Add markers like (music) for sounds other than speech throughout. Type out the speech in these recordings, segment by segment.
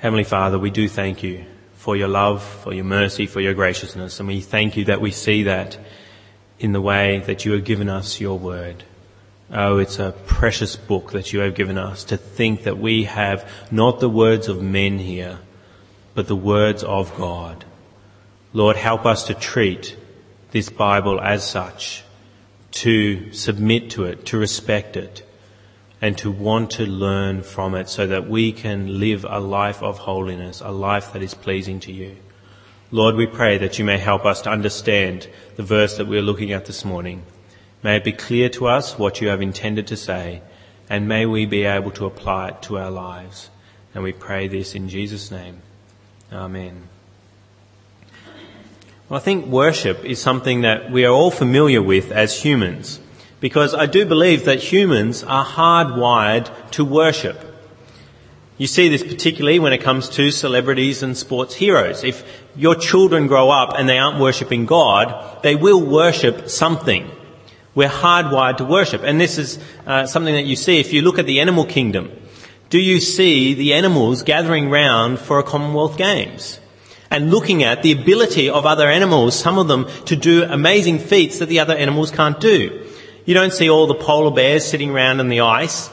Heavenly Father, we do thank you for your love, for your mercy, for your graciousness, and we thank you that we see that in the way that you have given us your word. Oh, it's a precious book that you have given us to think that we have not the words of men here, but the words of God. Lord, help us to treat this Bible as such, to submit to it, to respect it, and to want to learn from it so that we can live a life of holiness, a life that is pleasing to you. Lord, we pray that you may help us to understand the verse that we're looking at this morning. May it be clear to us what you have intended to say, and may we be able to apply it to our lives. And we pray this in Jesus' name. Amen. Well, I think worship is something that we are all familiar with as humans, because I do believe that humans are hardwired to worship. You see this particularly when it comes to celebrities and sports heroes. If your children grow up and they aren't worshipping God, they will worship something. We're hardwired to worship. And this is uh, something that you see if you look at the animal kingdom. Do you see the animals gathering round for a Commonwealth Games? and looking at the ability of other animals, some of them to do amazing feats that the other animals can't do. You don't see all the polar bears sitting around in the ice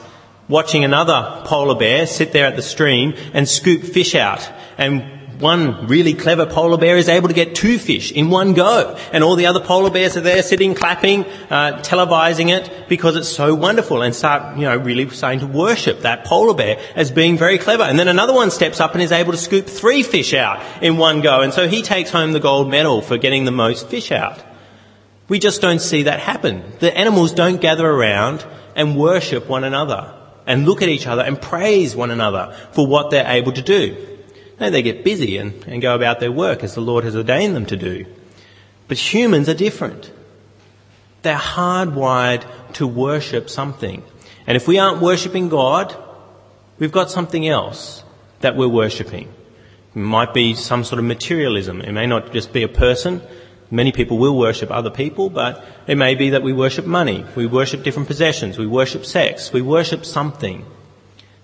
watching another polar bear sit there at the stream and scoop fish out. And one really clever polar bear is able to get two fish in one go. And all the other polar bears are there sitting, clapping, uh, televising it because it's so wonderful and start, you know, really starting to worship that polar bear as being very clever. And then another one steps up and is able to scoop three fish out in one go. And so he takes home the gold medal for getting the most fish out. We just don't see that happen. The animals don't gather around and worship one another and look at each other and praise one another for what they're able to do. No, they get busy and, and go about their work as the Lord has ordained them to do. But humans are different. They're hardwired to worship something. And if we aren't worshipping God, we've got something else that we're worshipping. It might be some sort of materialism. It may not just be a person. Many people will worship other people, but it may be that we worship money. We worship different possessions. We worship sex. We worship something.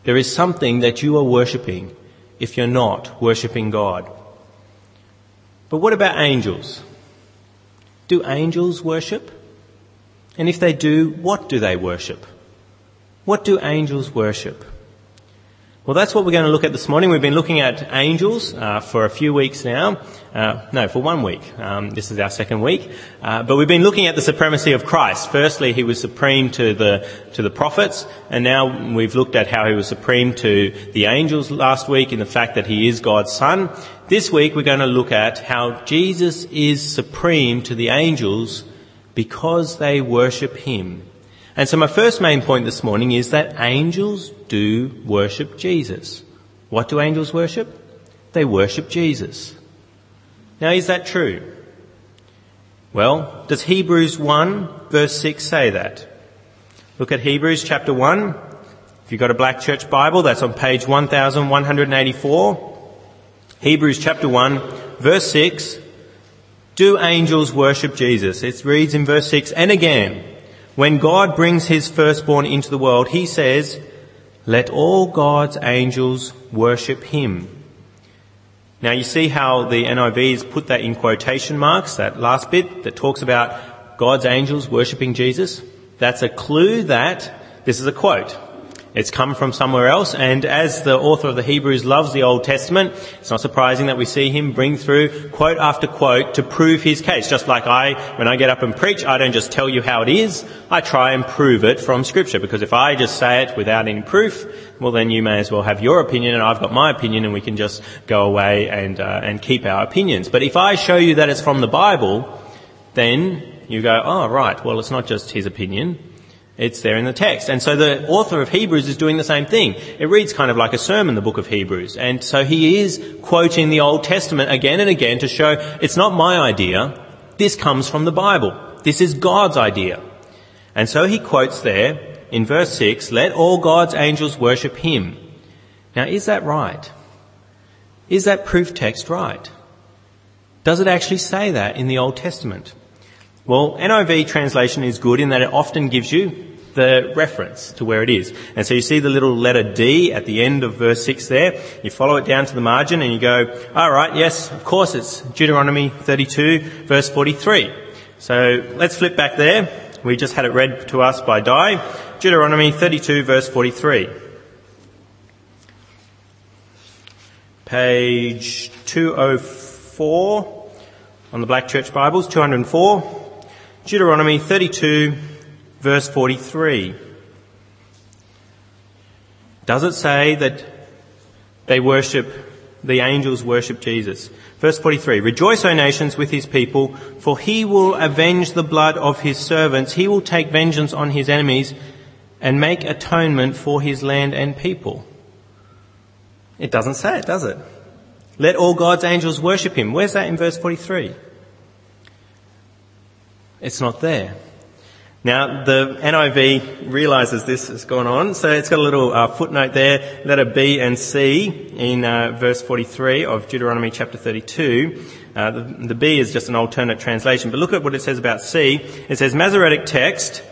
There is something that you are worshipping if you're not worshipping God. But what about angels? Do angels worship? And if they do, what do they worship? What do angels worship? Well, that's what we're going to look at this morning. We've been looking at angels uh, for a few weeks now. Uh, no, for one week. Um, this is our second week. Uh, but we've been looking at the supremacy of Christ. Firstly, he was supreme to the to the prophets, and now we've looked at how he was supreme to the angels last week in the fact that he is God's son. This week, we're going to look at how Jesus is supreme to the angels because they worship him. And so my first main point this morning is that angels do worship Jesus. What do angels worship? They worship Jesus. Now is that true? Well, does Hebrews 1 verse 6 say that? Look at Hebrews chapter 1. If you've got a black church Bible, that's on page 1184. Hebrews chapter 1 verse 6. Do angels worship Jesus? It reads in verse 6, and again, when God brings his firstborn into the world, he says, let all God's angels worship him. Now you see how the NIV has put that in quotation marks, that last bit that talks about God's angels worshipping Jesus. That's a clue that this is a quote. It's come from somewhere else, and as the author of the Hebrews loves the Old Testament, it's not surprising that we see him bring through quote after quote to prove his case. Just like I, when I get up and preach, I don't just tell you how it is, I try and prove it from Scripture, because if I just say it without any proof, well then you may as well have your opinion and I've got my opinion and we can just go away and, uh, and keep our opinions. But if I show you that it's from the Bible, then you go, oh right, well it's not just his opinion, it's there in the text. And so the author of Hebrews is doing the same thing. It reads kind of like a sermon, the book of Hebrews. And so he is quoting the Old Testament again and again to show it's not my idea. This comes from the Bible. This is God's idea. And so he quotes there in verse 6, let all God's angels worship him. Now is that right? Is that proof text right? Does it actually say that in the Old Testament? Well, NIV translation is good in that it often gives you the reference to where it is. And so you see the little letter D at the end of verse 6 there. You follow it down to the margin and you go, alright, yes, of course it's Deuteronomy 32 verse 43. So let's flip back there. We just had it read to us by Di. Deuteronomy 32 verse 43. Page 204 on the Black Church Bibles, 204. Deuteronomy 32 verse 43. Does it say that they worship, the angels worship Jesus? Verse 43, Rejoice, O nations, with his people, for he will avenge the blood of his servants. He will take vengeance on his enemies and make atonement for his land and people. It doesn't say it, does it? Let all God's angels worship him. Where's that in verse 43? It's not there. Now, the NIV realizes this has gone on, so it's got a little uh, footnote there, letter B and C in uh, verse 43 of Deuteronomy chapter 32. Uh, the, the B is just an alternate translation, but look at what it says about C. It says Masoretic text,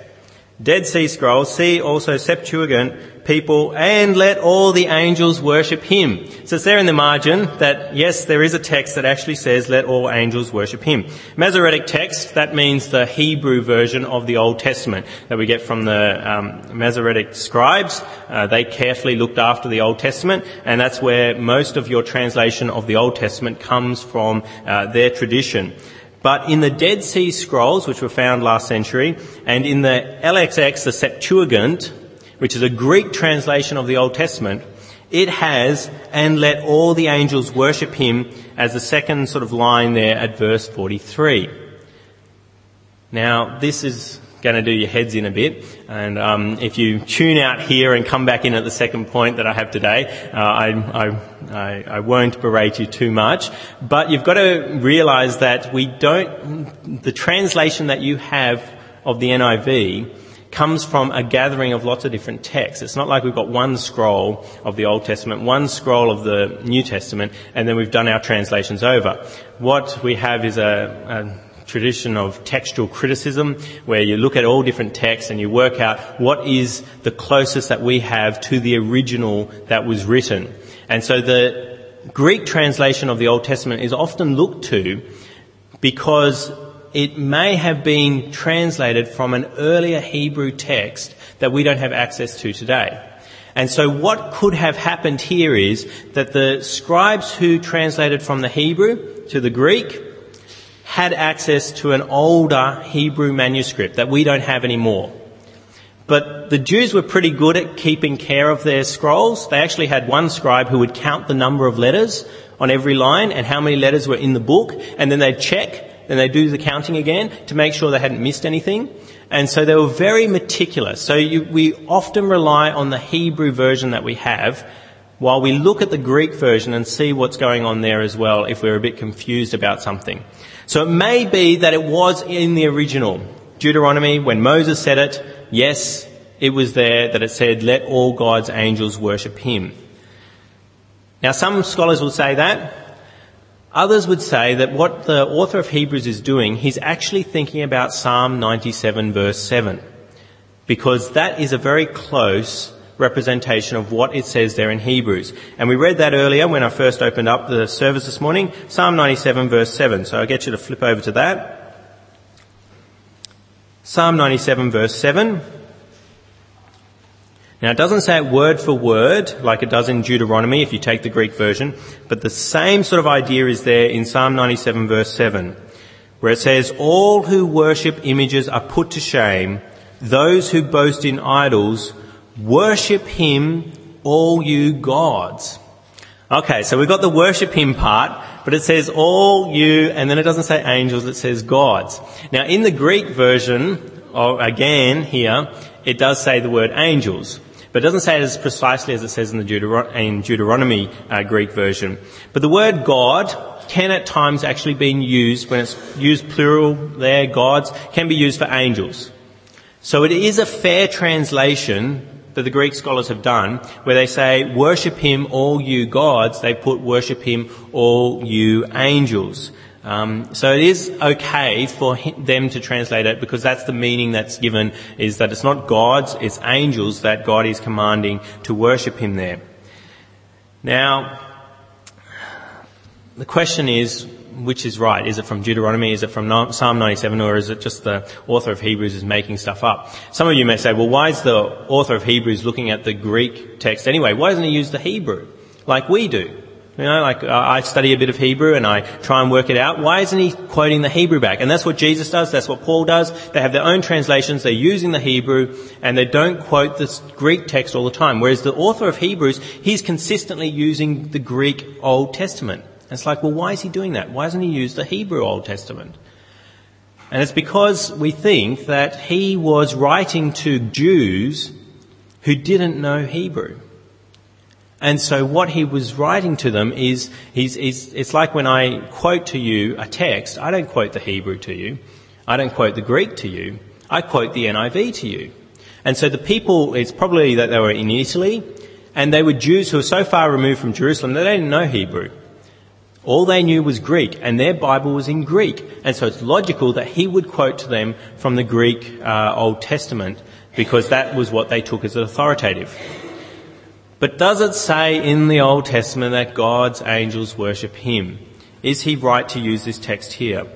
Dead Sea Scrolls, see also Septuagint people, and let all the angels worship him. So it's there in the margin that, yes, there is a text that actually says, let all angels worship him. Masoretic text, that means the Hebrew version of the Old Testament that we get from the um, Masoretic scribes. Uh, they carefully looked after the Old Testament, and that's where most of your translation of the Old Testament comes from uh, their tradition. But in the Dead Sea Scrolls, which were found last century, and in the LXX, the Septuagint, which is a Greek translation of the Old Testament, it has, and let all the angels worship him as the second sort of line there at verse 43. Now, this is going to do your heads in a bit. And um, if you tune out here and come back in at the second point that I have today, uh, I, I, I, won't berate you too much. But you've got to realise that we don't. The translation that you have of the NIV comes from a gathering of lots of different texts. It's not like we've got one scroll of the Old Testament, one scroll of the New Testament, and then we've done our translations over. What we have is a, a tradition of textual criticism where you look at all different texts and you work out what is the closest that we have to the original that was written. And so the Greek translation of the Old Testament is often looked to because it may have been translated from an earlier Hebrew text that we don't have access to today. And so what could have happened here is that the scribes who translated from the Hebrew to the Greek had access to an older Hebrew manuscript that we don't have anymore. But the Jews were pretty good at keeping care of their scrolls. They actually had one scribe who would count the number of letters on every line and how many letters were in the book, and then they'd check, and they'd do the counting again to make sure they hadn't missed anything. And so they were very meticulous. So you, we often rely on the Hebrew version that we have while we look at the Greek version and see what's going on there as well if we're a bit confused about something. So it may be that it was in the original. Deuteronomy, when Moses said it, yes, it was there that it said, let all God's angels worship him. Now some scholars will say that. Others would say that what the author of Hebrews is doing, he's actually thinking about Psalm 97 verse 7. Because that is a very close representation of what it says there in Hebrews. And we read that earlier when I first opened up the service this morning, Psalm 97 verse 7. So I'll get you to flip over to that. Psalm 97 verse 7. Now it doesn't say it word for word like it does in Deuteronomy if you take the Greek version, but the same sort of idea is there in Psalm 97 verse 7, where it says, all who worship images are put to shame, those who boast in idols Worship him, all you gods. Okay, so we've got the worship him part, but it says all you, and then it doesn't say angels, it says gods. Now in the Greek version, again here, it does say the word angels. But it doesn't say it as precisely as it says in the Deuteron- in Deuteronomy uh, Greek version. But the word God can at times actually be used, when it's used plural there, gods, can be used for angels. So it is a fair translation that the Greek scholars have done, where they say, worship him all you gods, they put worship him all you angels. Um, so it is okay for them to translate it because that's the meaning that's given is that it's not gods, it's angels that God is commanding to worship him there. Now, the question is, which is right? Is it from Deuteronomy? Is it from Psalm 97? Or is it just the author of Hebrews is making stuff up? Some of you may say, well, why is the author of Hebrews looking at the Greek text anyway? Why doesn't he use the Hebrew? Like we do. You know, like uh, I study a bit of Hebrew and I try and work it out. Why isn't he quoting the Hebrew back? And that's what Jesus does. That's what Paul does. They have their own translations. They're using the Hebrew and they don't quote the Greek text all the time. Whereas the author of Hebrews, he's consistently using the Greek Old Testament. And it's like, well, why is he doing that? Why doesn't he use the Hebrew Old Testament? And it's because we think that he was writing to Jews who didn't know Hebrew. And so what he was writing to them is, he's, he's, it's like when I quote to you a text, I don't quote the Hebrew to you. I don't quote the Greek to you. I quote the NIV to you. And so the people, it's probably that they were in Italy, and they were Jews who were so far removed from Jerusalem that they didn't know Hebrew. All they knew was Greek, and their Bible was in Greek. And so it's logical that he would quote to them from the Greek uh, Old Testament, because that was what they took as authoritative. But does it say in the Old Testament that God's angels worship him? Is he right to use this text here?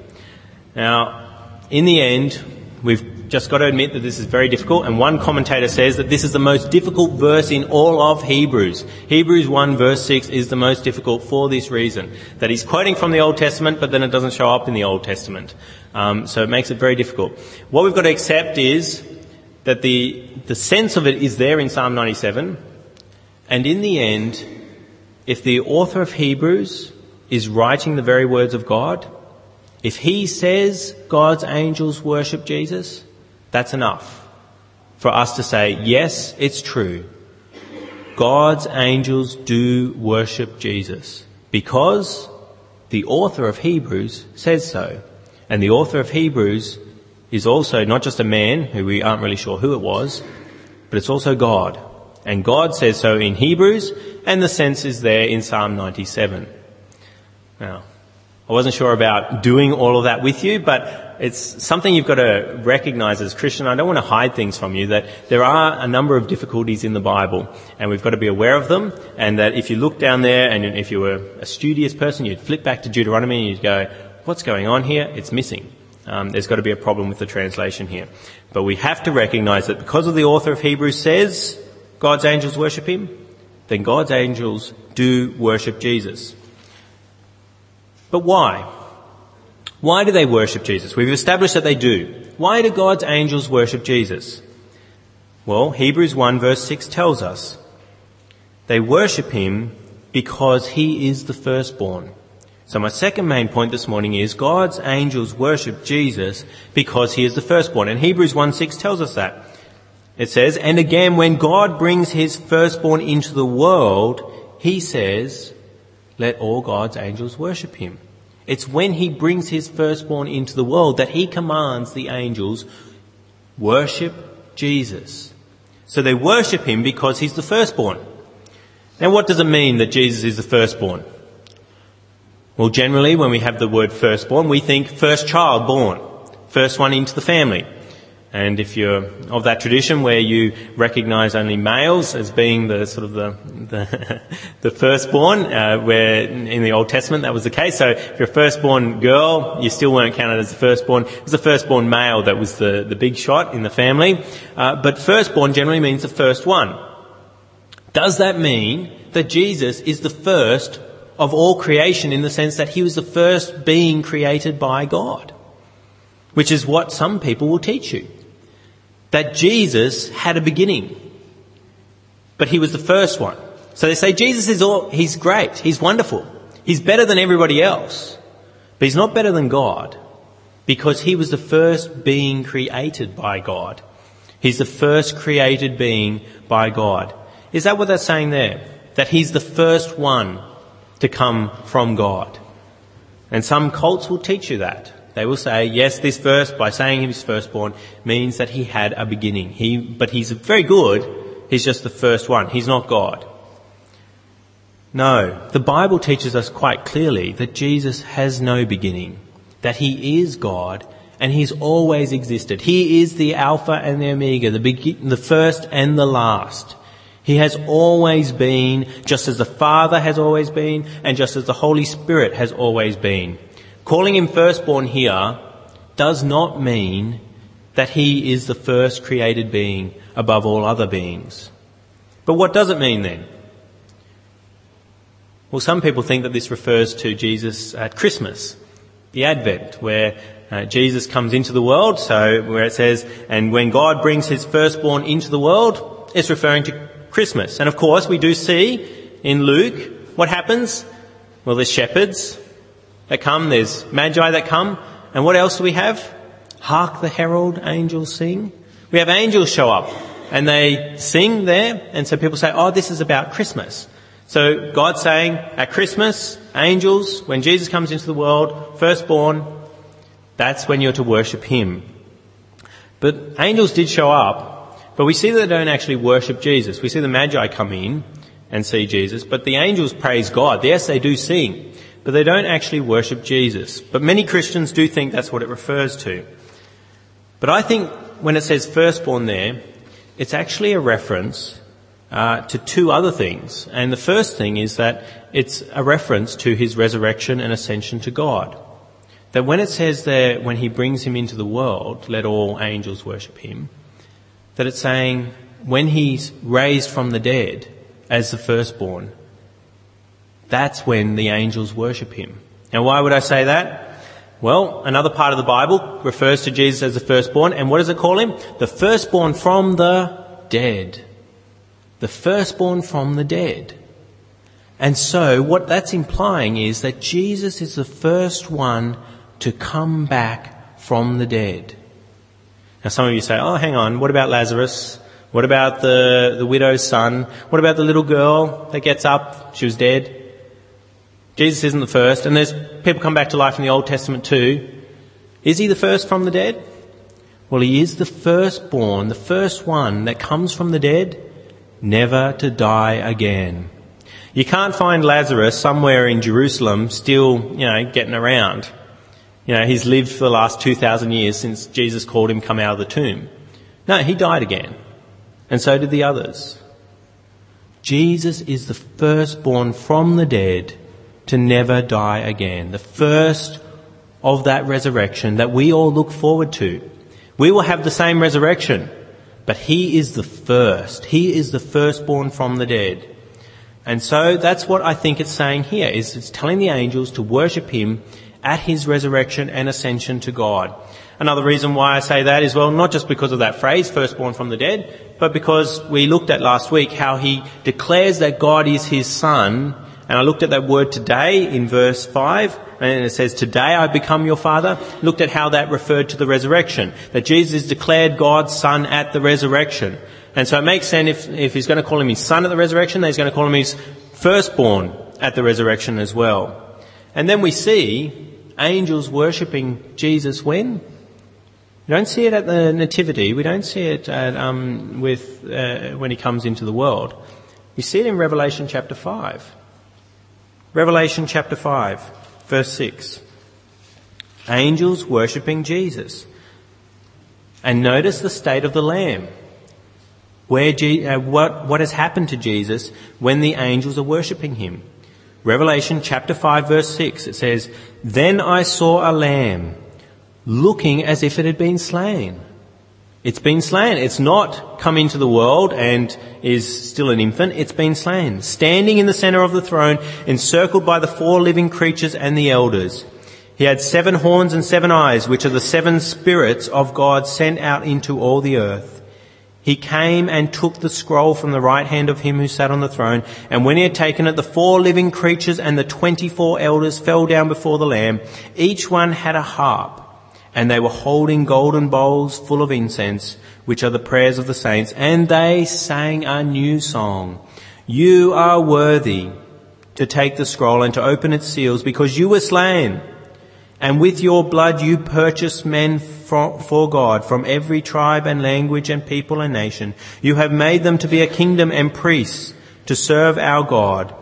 Now, in the end, we've just got to admit that this is very difficult, and one commentator says that this is the most difficult verse in all of Hebrews. Hebrews 1 verse 6 is the most difficult for this reason, that he's quoting from the Old Testament, but then it doesn't show up in the Old Testament. Um, so it makes it very difficult. What we've got to accept is that the, the sense of it is there in Psalm 97, and in the end, if the author of Hebrews is writing the very words of God, if he says God's angels worship Jesus, that's enough for us to say, yes, it's true. God's angels do worship Jesus because the author of Hebrews says so. And the author of Hebrews is also not just a man who we aren't really sure who it was, but it's also God. And God says so in Hebrews, and the sense is there in Psalm 97. Now, I wasn't sure about doing all of that with you, but it's something you've got to recognize as Christian. I don't want to hide things from you that there are a number of difficulties in the Bible and we've got to be aware of them and that if you look down there and if you were a studious person, you'd flip back to Deuteronomy and you'd go, what's going on here? It's missing. Um, there's got to be a problem with the translation here. But we have to recognize that because of the author of Hebrews says God's angels worship him, then God's angels do worship Jesus. But why? Why do they worship Jesus? We've established that they do. Why do God's angels worship Jesus? Well, Hebrews 1 verse 6 tells us. They worship him because he is the firstborn. So my second main point this morning is God's angels worship Jesus because he is the firstborn. And Hebrews 1 6 tells us that. It says, and again, when God brings his firstborn into the world, he says, let all God's angels worship him. It's when he brings his firstborn into the world that he commands the angels worship Jesus. So they worship him because he's the firstborn. Now what does it mean that Jesus is the firstborn? Well, generally when we have the word firstborn, we think first child born, first one into the family. And if you're of that tradition where you recognize only males as being the sort of the the, (laughs) the firstborn, uh, where in the Old Testament that was the case. So if you're a firstborn girl, you still weren't counted as the firstborn. It was the firstborn male that was the, the big shot in the family. Uh, but firstborn generally means the first one. Does that mean that Jesus is the first of all creation in the sense that he was the first being created by God? Which is what some people will teach you that Jesus had a beginning, but he was the first one. So they say Jesus is all, he's great, he's wonderful, he's better than everybody else, but he's not better than God because he was the first being created by God. He's the first created being by God. Is that what they're saying there? That he's the first one to come from God. And some cults will teach you that. They will say, yes, this verse, by saying he was firstborn, means that he had a beginning. He, but he's very good. He's just the first one. He's not God. No, the Bible teaches us quite clearly that Jesus has no beginning, that he is God and he's always existed. He is the Alpha and the Omega, the, begin, the first and the last. He has always been, just as the Father has always been, and just as the Holy Spirit has always been. Calling him firstborn here does not mean that he is the first created being above all other beings. But what does it mean then? Well, some people think that this refers to Jesus at Christmas, the Advent, where uh, Jesus comes into the world, so where it says, and when God brings his firstborn into the world, it's referring to Christmas. And of course, we do see in Luke what happens. Well, there's shepherds that come, there's magi that come, and what else do we have? Hark the herald angels sing. We have angels show up and they sing there, and so people say, oh, this is about Christmas. So God's saying, at Christmas, angels, when Jesus comes into the world, firstborn, that's when you're to worship Him. But angels did show up, but we see that they don't actually worship Jesus. We see the Magi come in and see Jesus, but the angels praise God. Yes, they do sing, but they don't actually worship Jesus. But many Christians do think that's what it refers to. But I think when it says firstborn there, it's actually a reference uh, to two other things. And the first thing is that it's a reference to his resurrection and ascension to God. That when it says there, when he brings him into the world, let all angels worship him, that it's saying when he's raised from the dead as the firstborn, that's when the angels worship him. Now why would I say that? Well, another part of the Bible refers to Jesus as the firstborn, and what does it call him? The firstborn from the dead. The firstborn from the dead. And so what that's implying is that Jesus is the first one to come back from the dead. Now some of you say, oh, hang on, what about Lazarus? What about the, the widow's son? What about the little girl that gets up? She was dead. Jesus isn't the first, and there's people come back to life in the Old Testament too. Is he the first from the dead? Well, he is the firstborn, the first one that comes from the dead, never to die again. You can't find Lazarus somewhere in Jerusalem still, you know, getting around. You know, he's lived for the last 2,000 years since Jesus called him come out of the tomb. No, he died again. And so did the others. Jesus is the firstborn from the dead to never die again. The first of that resurrection that we all look forward to. We will have the same resurrection, but he is the first. He is the firstborn from the dead. And so that's what I think it's saying here, is it's telling the angels to worship him at his resurrection and ascension to God. Another reason why I say that is, well, not just because of that phrase, firstborn from the dead, but because we looked at last week how he declares that God is his son, and I looked at that word today in verse 5, and it says, Today I become your father. Looked at how that referred to the resurrection. That Jesus declared God's son at the resurrection. And so it makes sense if, if he's going to call him his son at the resurrection, then he's going to call him his firstborn at the resurrection as well. And then we see angels worshipping Jesus when? We don't see it at the Nativity. We don't see it at, um, with, uh, when he comes into the world. We see it in Revelation chapter 5. Revelation chapter 5, verse 6. Angels worshipping Jesus. And notice the state of the Lamb. Where Je- uh, what, what has happened to Jesus when the angels are worshipping him. Revelation chapter 5 verse 6, it says, Then I saw a lamb looking as if it had been slain. It's been slain. It's not come into the world and is still an infant. It's been slain. Standing in the center of the throne, encircled by the four living creatures and the elders. He had seven horns and seven eyes, which are the seven spirits of God sent out into all the earth. He came and took the scroll from the right hand of him who sat on the throne, and when he had taken it, the four living creatures and the twenty-four elders fell down before the Lamb. Each one had a harp, and they were holding golden bowls full of incense, which are the prayers of the saints, and they sang a new song. You are worthy to take the scroll and to open its seals, because you were slain and with your blood you purchased men for God from every tribe and language and people and nation. You have made them to be a kingdom and priests to serve our God.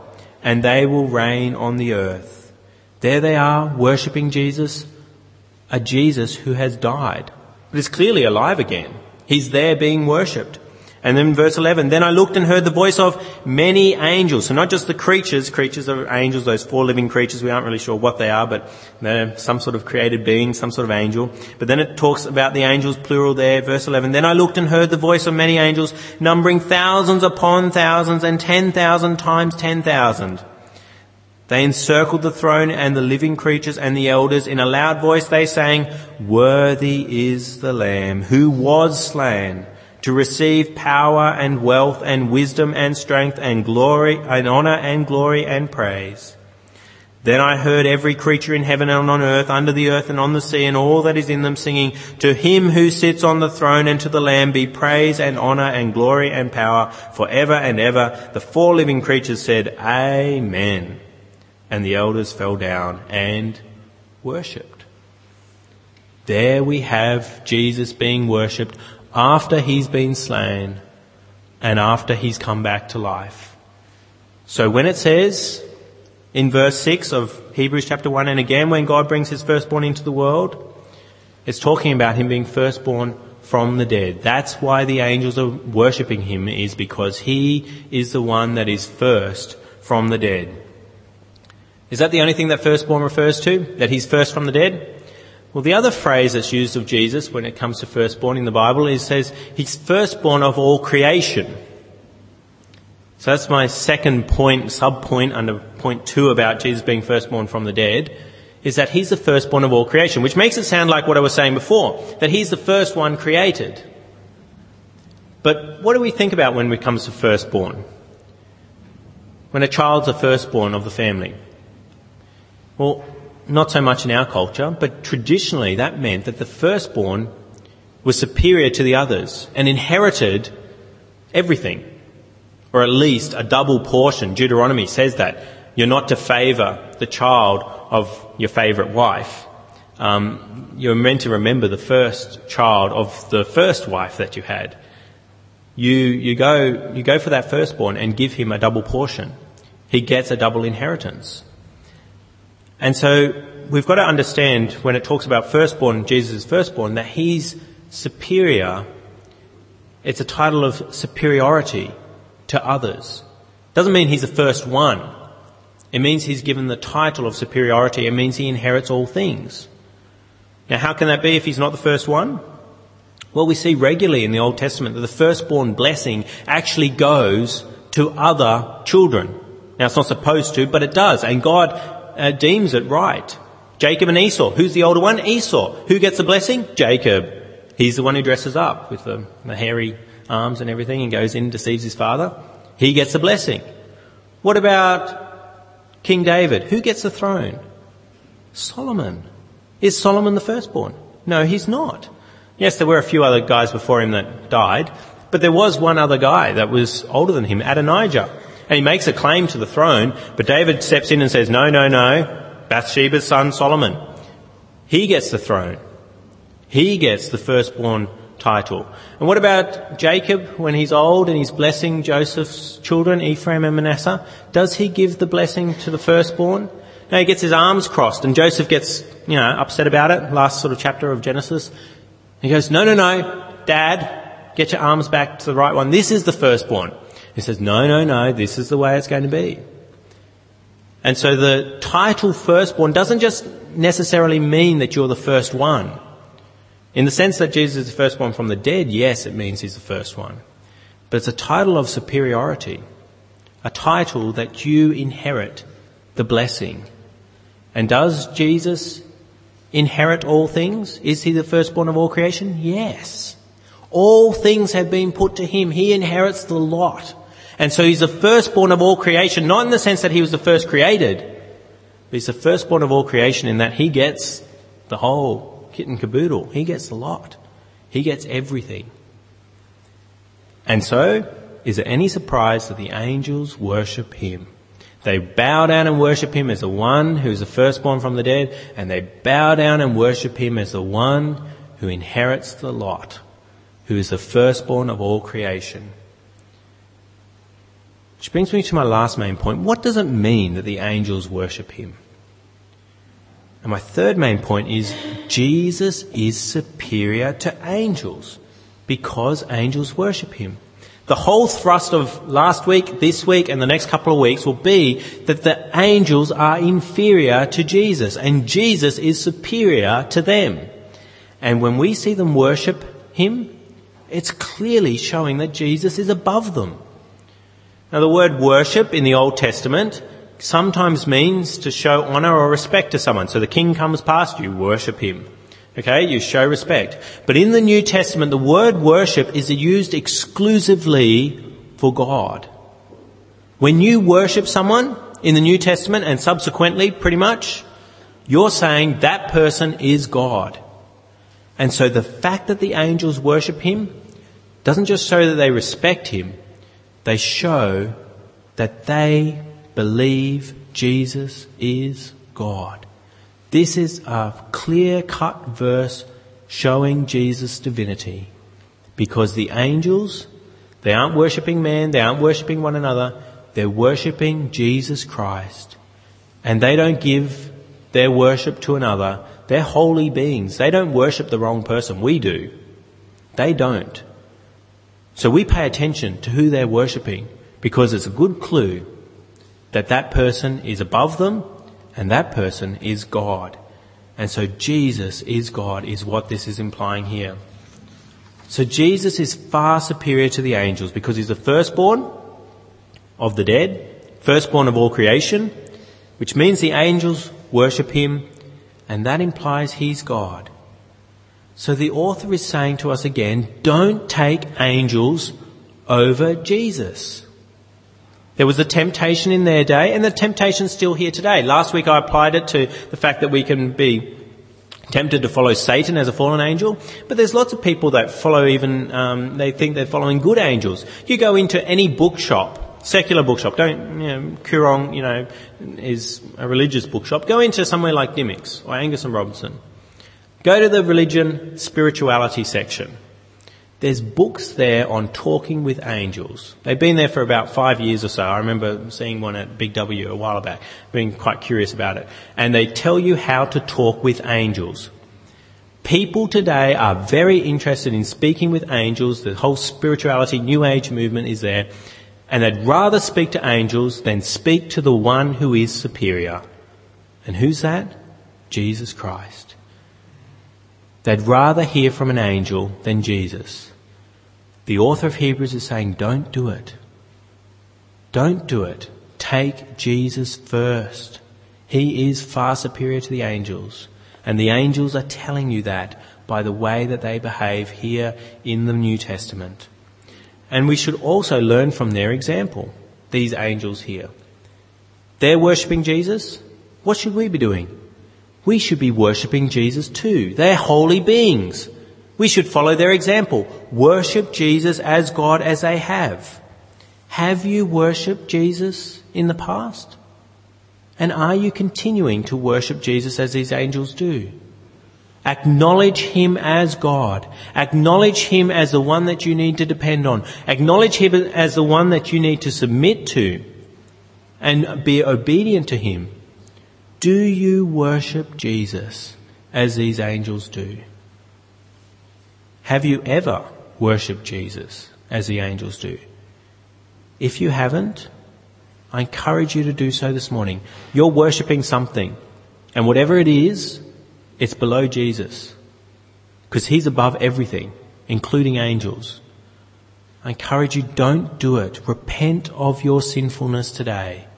and they will reign on the earth. There they are, worshipping Jesus, a Jesus who has died, but is clearly alive again. He's there being worshipped. And then verse 11, then I looked and heard the voice of many angels. So not just the creatures, creatures are angels, those four living creatures, we aren't really sure what they are, but they're some sort of created being, some sort of angel. But then it talks about the angels, plural there, verse 11. Then I looked and heard the voice of many angels, numbering thousands upon thousands and ten thousand times ten thousand. They encircled the throne and the living creatures and the elders. In a loud voice they sang, Worthy is the Lamb who was slain to receive power and wealth and wisdom and strength and glory and honor and glory and praise. Then I heard every creature in heaven and on earth, under the earth and on the sea, and all that is in them singing, To him who sits on the throne and to the Lamb be praise and honor and glory and power forever and ever. The four living creatures said, Amen. And the elders fell down and worshipped. There we have Jesus being worshipped after he's been slain and after he's come back to life. So when it says in verse 6 of Hebrews chapter 1, and again when God brings his firstborn into the world, it's talking about him being firstborn from the dead. That's why the angels are worshipping him is because he is the one that is first from the dead. Is that the only thing that firstborn refers to? That he's first from the dead? Well, the other phrase that's used of Jesus when it comes to firstborn in the Bible is says he's firstborn of all creation. So that's my second point, sub point under point two about Jesus being firstborn from the dead, is that he's the firstborn of all creation, which makes it sound like what I was saying before, that he's the first one created. But what do we think about when it comes to firstborn? When a child's a firstborn of the family? Well, not so much in our culture, but traditionally that meant that the firstborn was superior to the others and inherited everything, or at least a double portion. Deuteronomy says that. You're not to favour the child of your favourite wife. Um, you're meant to remember the first child of the first wife that you had. You, you go, you go for that firstborn and give him a double portion. He gets a double inheritance. And so we've got to understand when it talks about firstborn, Jesus' firstborn, that he's superior. It's a title of superiority to others. Doesn't mean he's the first one. It means he's given the title of superiority. It means he inherits all things. Now how can that be if he's not the first one? Well, we see regularly in the Old Testament that the firstborn blessing actually goes to other children. Now it's not supposed to, but it does. And God uh, deems it right. Jacob and Esau. Who's the older one? Esau. Who gets the blessing? Jacob. He's the one who dresses up with the, the hairy arms and everything and goes in and deceives his father. He gets the blessing. What about King David? Who gets the throne? Solomon. Is Solomon the firstborn? No, he's not. Yes, there were a few other guys before him that died, but there was one other guy that was older than him, Adonijah. And he makes a claim to the throne, but David steps in and says, no, no, no, Bathsheba's son Solomon. He gets the throne. He gets the firstborn title. And what about Jacob when he's old and he's blessing Joseph's children, Ephraim and Manasseh? Does he give the blessing to the firstborn? No, he gets his arms crossed and Joseph gets, you know, upset about it, last sort of chapter of Genesis. He goes, no, no, no, dad, get your arms back to the right one. This is the firstborn. He says, no, no, no, this is the way it's going to be. And so the title firstborn doesn't just necessarily mean that you're the first one. In the sense that Jesus is the firstborn from the dead, yes, it means he's the first one. But it's a title of superiority. A title that you inherit the blessing. And does Jesus inherit all things? Is he the firstborn of all creation? Yes. All things have been put to him. He inherits the lot. And so he's the firstborn of all creation, not in the sense that he was the first created, but he's the firstborn of all creation in that he gets the whole kit and caboodle. He gets the lot. He gets everything. And so, is it any surprise that the angels worship him? They bow down and worship him as the one who is the firstborn from the dead, and they bow down and worship him as the one who inherits the lot, who is the firstborn of all creation. Which brings me to my last main point. What does it mean that the angels worship him? And my third main point is Jesus is superior to angels because angels worship him. The whole thrust of last week, this week, and the next couple of weeks will be that the angels are inferior to Jesus and Jesus is superior to them. And when we see them worship him, it's clearly showing that Jesus is above them. Now the word worship in the Old Testament sometimes means to show honour or respect to someone. So the king comes past you, worship him. Okay, you show respect. But in the New Testament, the word worship is used exclusively for God. When you worship someone in the New Testament and subsequently, pretty much, you're saying that person is God. And so the fact that the angels worship him doesn't just show that they respect him, they show that they believe Jesus is God. This is a clear cut verse showing Jesus' divinity. Because the angels, they aren't worshipping man, they aren't worshipping one another, they're worshipping Jesus Christ. And they don't give their worship to another. They're holy beings. They don't worship the wrong person. We do. They don't. So we pay attention to who they're worshipping because it's a good clue that that person is above them and that person is God. And so Jesus is God is what this is implying here. So Jesus is far superior to the angels because he's the firstborn of the dead, firstborn of all creation, which means the angels worship him and that implies he's God. So the author is saying to us again, don't take angels over Jesus. There was a temptation in their day, and the temptation's still here today. Last week I applied it to the fact that we can be tempted to follow Satan as a fallen angel, but there's lots of people that follow even, um, they think they're following good angels. You go into any bookshop, secular bookshop, don't, you know, Koorong, you know, is a religious bookshop. Go into somewhere like Dymocks or Angus and Robertson. Go to the religion spirituality section. There's books there on talking with angels. They've been there for about five years or so. I remember seeing one at Big W a while back, being quite curious about it. And they tell you how to talk with angels. People today are very interested in speaking with angels. The whole spirituality, New Age movement is there. And they'd rather speak to angels than speak to the one who is superior. And who's that? Jesus Christ. They'd rather hear from an angel than Jesus. The author of Hebrews is saying, don't do it. Don't do it. Take Jesus first. He is far superior to the angels. And the angels are telling you that by the way that they behave here in the New Testament. And we should also learn from their example, these angels here. They're worshipping Jesus. What should we be doing? We should be worshipping Jesus too. They're holy beings. We should follow their example. Worship Jesus as God as they have. Have you worshipped Jesus in the past? And are you continuing to worship Jesus as these angels do? Acknowledge Him as God. Acknowledge Him as the one that you need to depend on. Acknowledge Him as the one that you need to submit to and be obedient to Him. Do you worship Jesus as these angels do? Have you ever worshipped Jesus as the angels do? If you haven't, I encourage you to do so this morning. You're worshipping something, and whatever it is, it's below Jesus. Because he's above everything, including angels. I encourage you, don't do it. Repent of your sinfulness today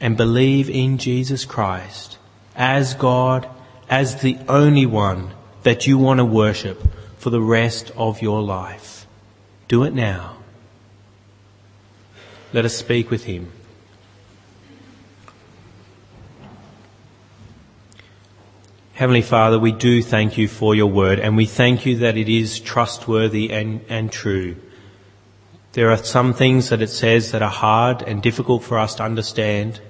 and believe in Jesus Christ as God, as the only one that you want to worship for the rest of your life. Do it now. Let us speak with Him. Heavenly Father, we do thank you for your word and we thank you that it is trustworthy and, and true. There are some things that it says that are hard and difficult for us to understand.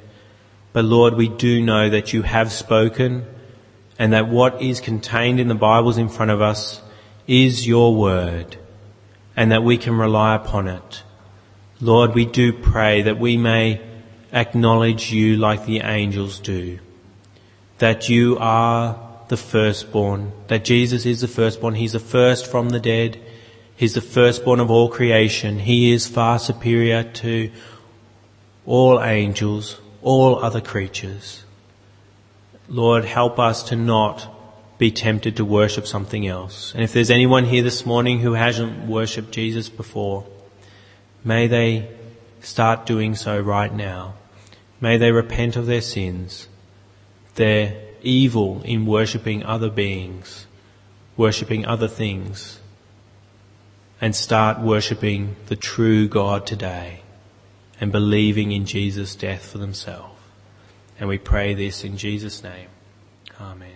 But Lord, we do know that you have spoken and that what is contained in the Bibles in front of us is your word and that we can rely upon it. Lord, we do pray that we may acknowledge you like the angels do, that you are the firstborn, that Jesus is the firstborn, he's the first from the dead, he's the firstborn of all creation, he is far superior to all angels, all other creatures. Lord, help us to not be tempted to worship something else. And if there's anyone here this morning who hasn't worshipped Jesus before, May they start doing so right now. May they repent of their sins, their evil in worshipping other beings, worshipping other things, and start worshipping the true God today and believing in Jesus' death for themselves. And we pray this in Jesus' name. Amen.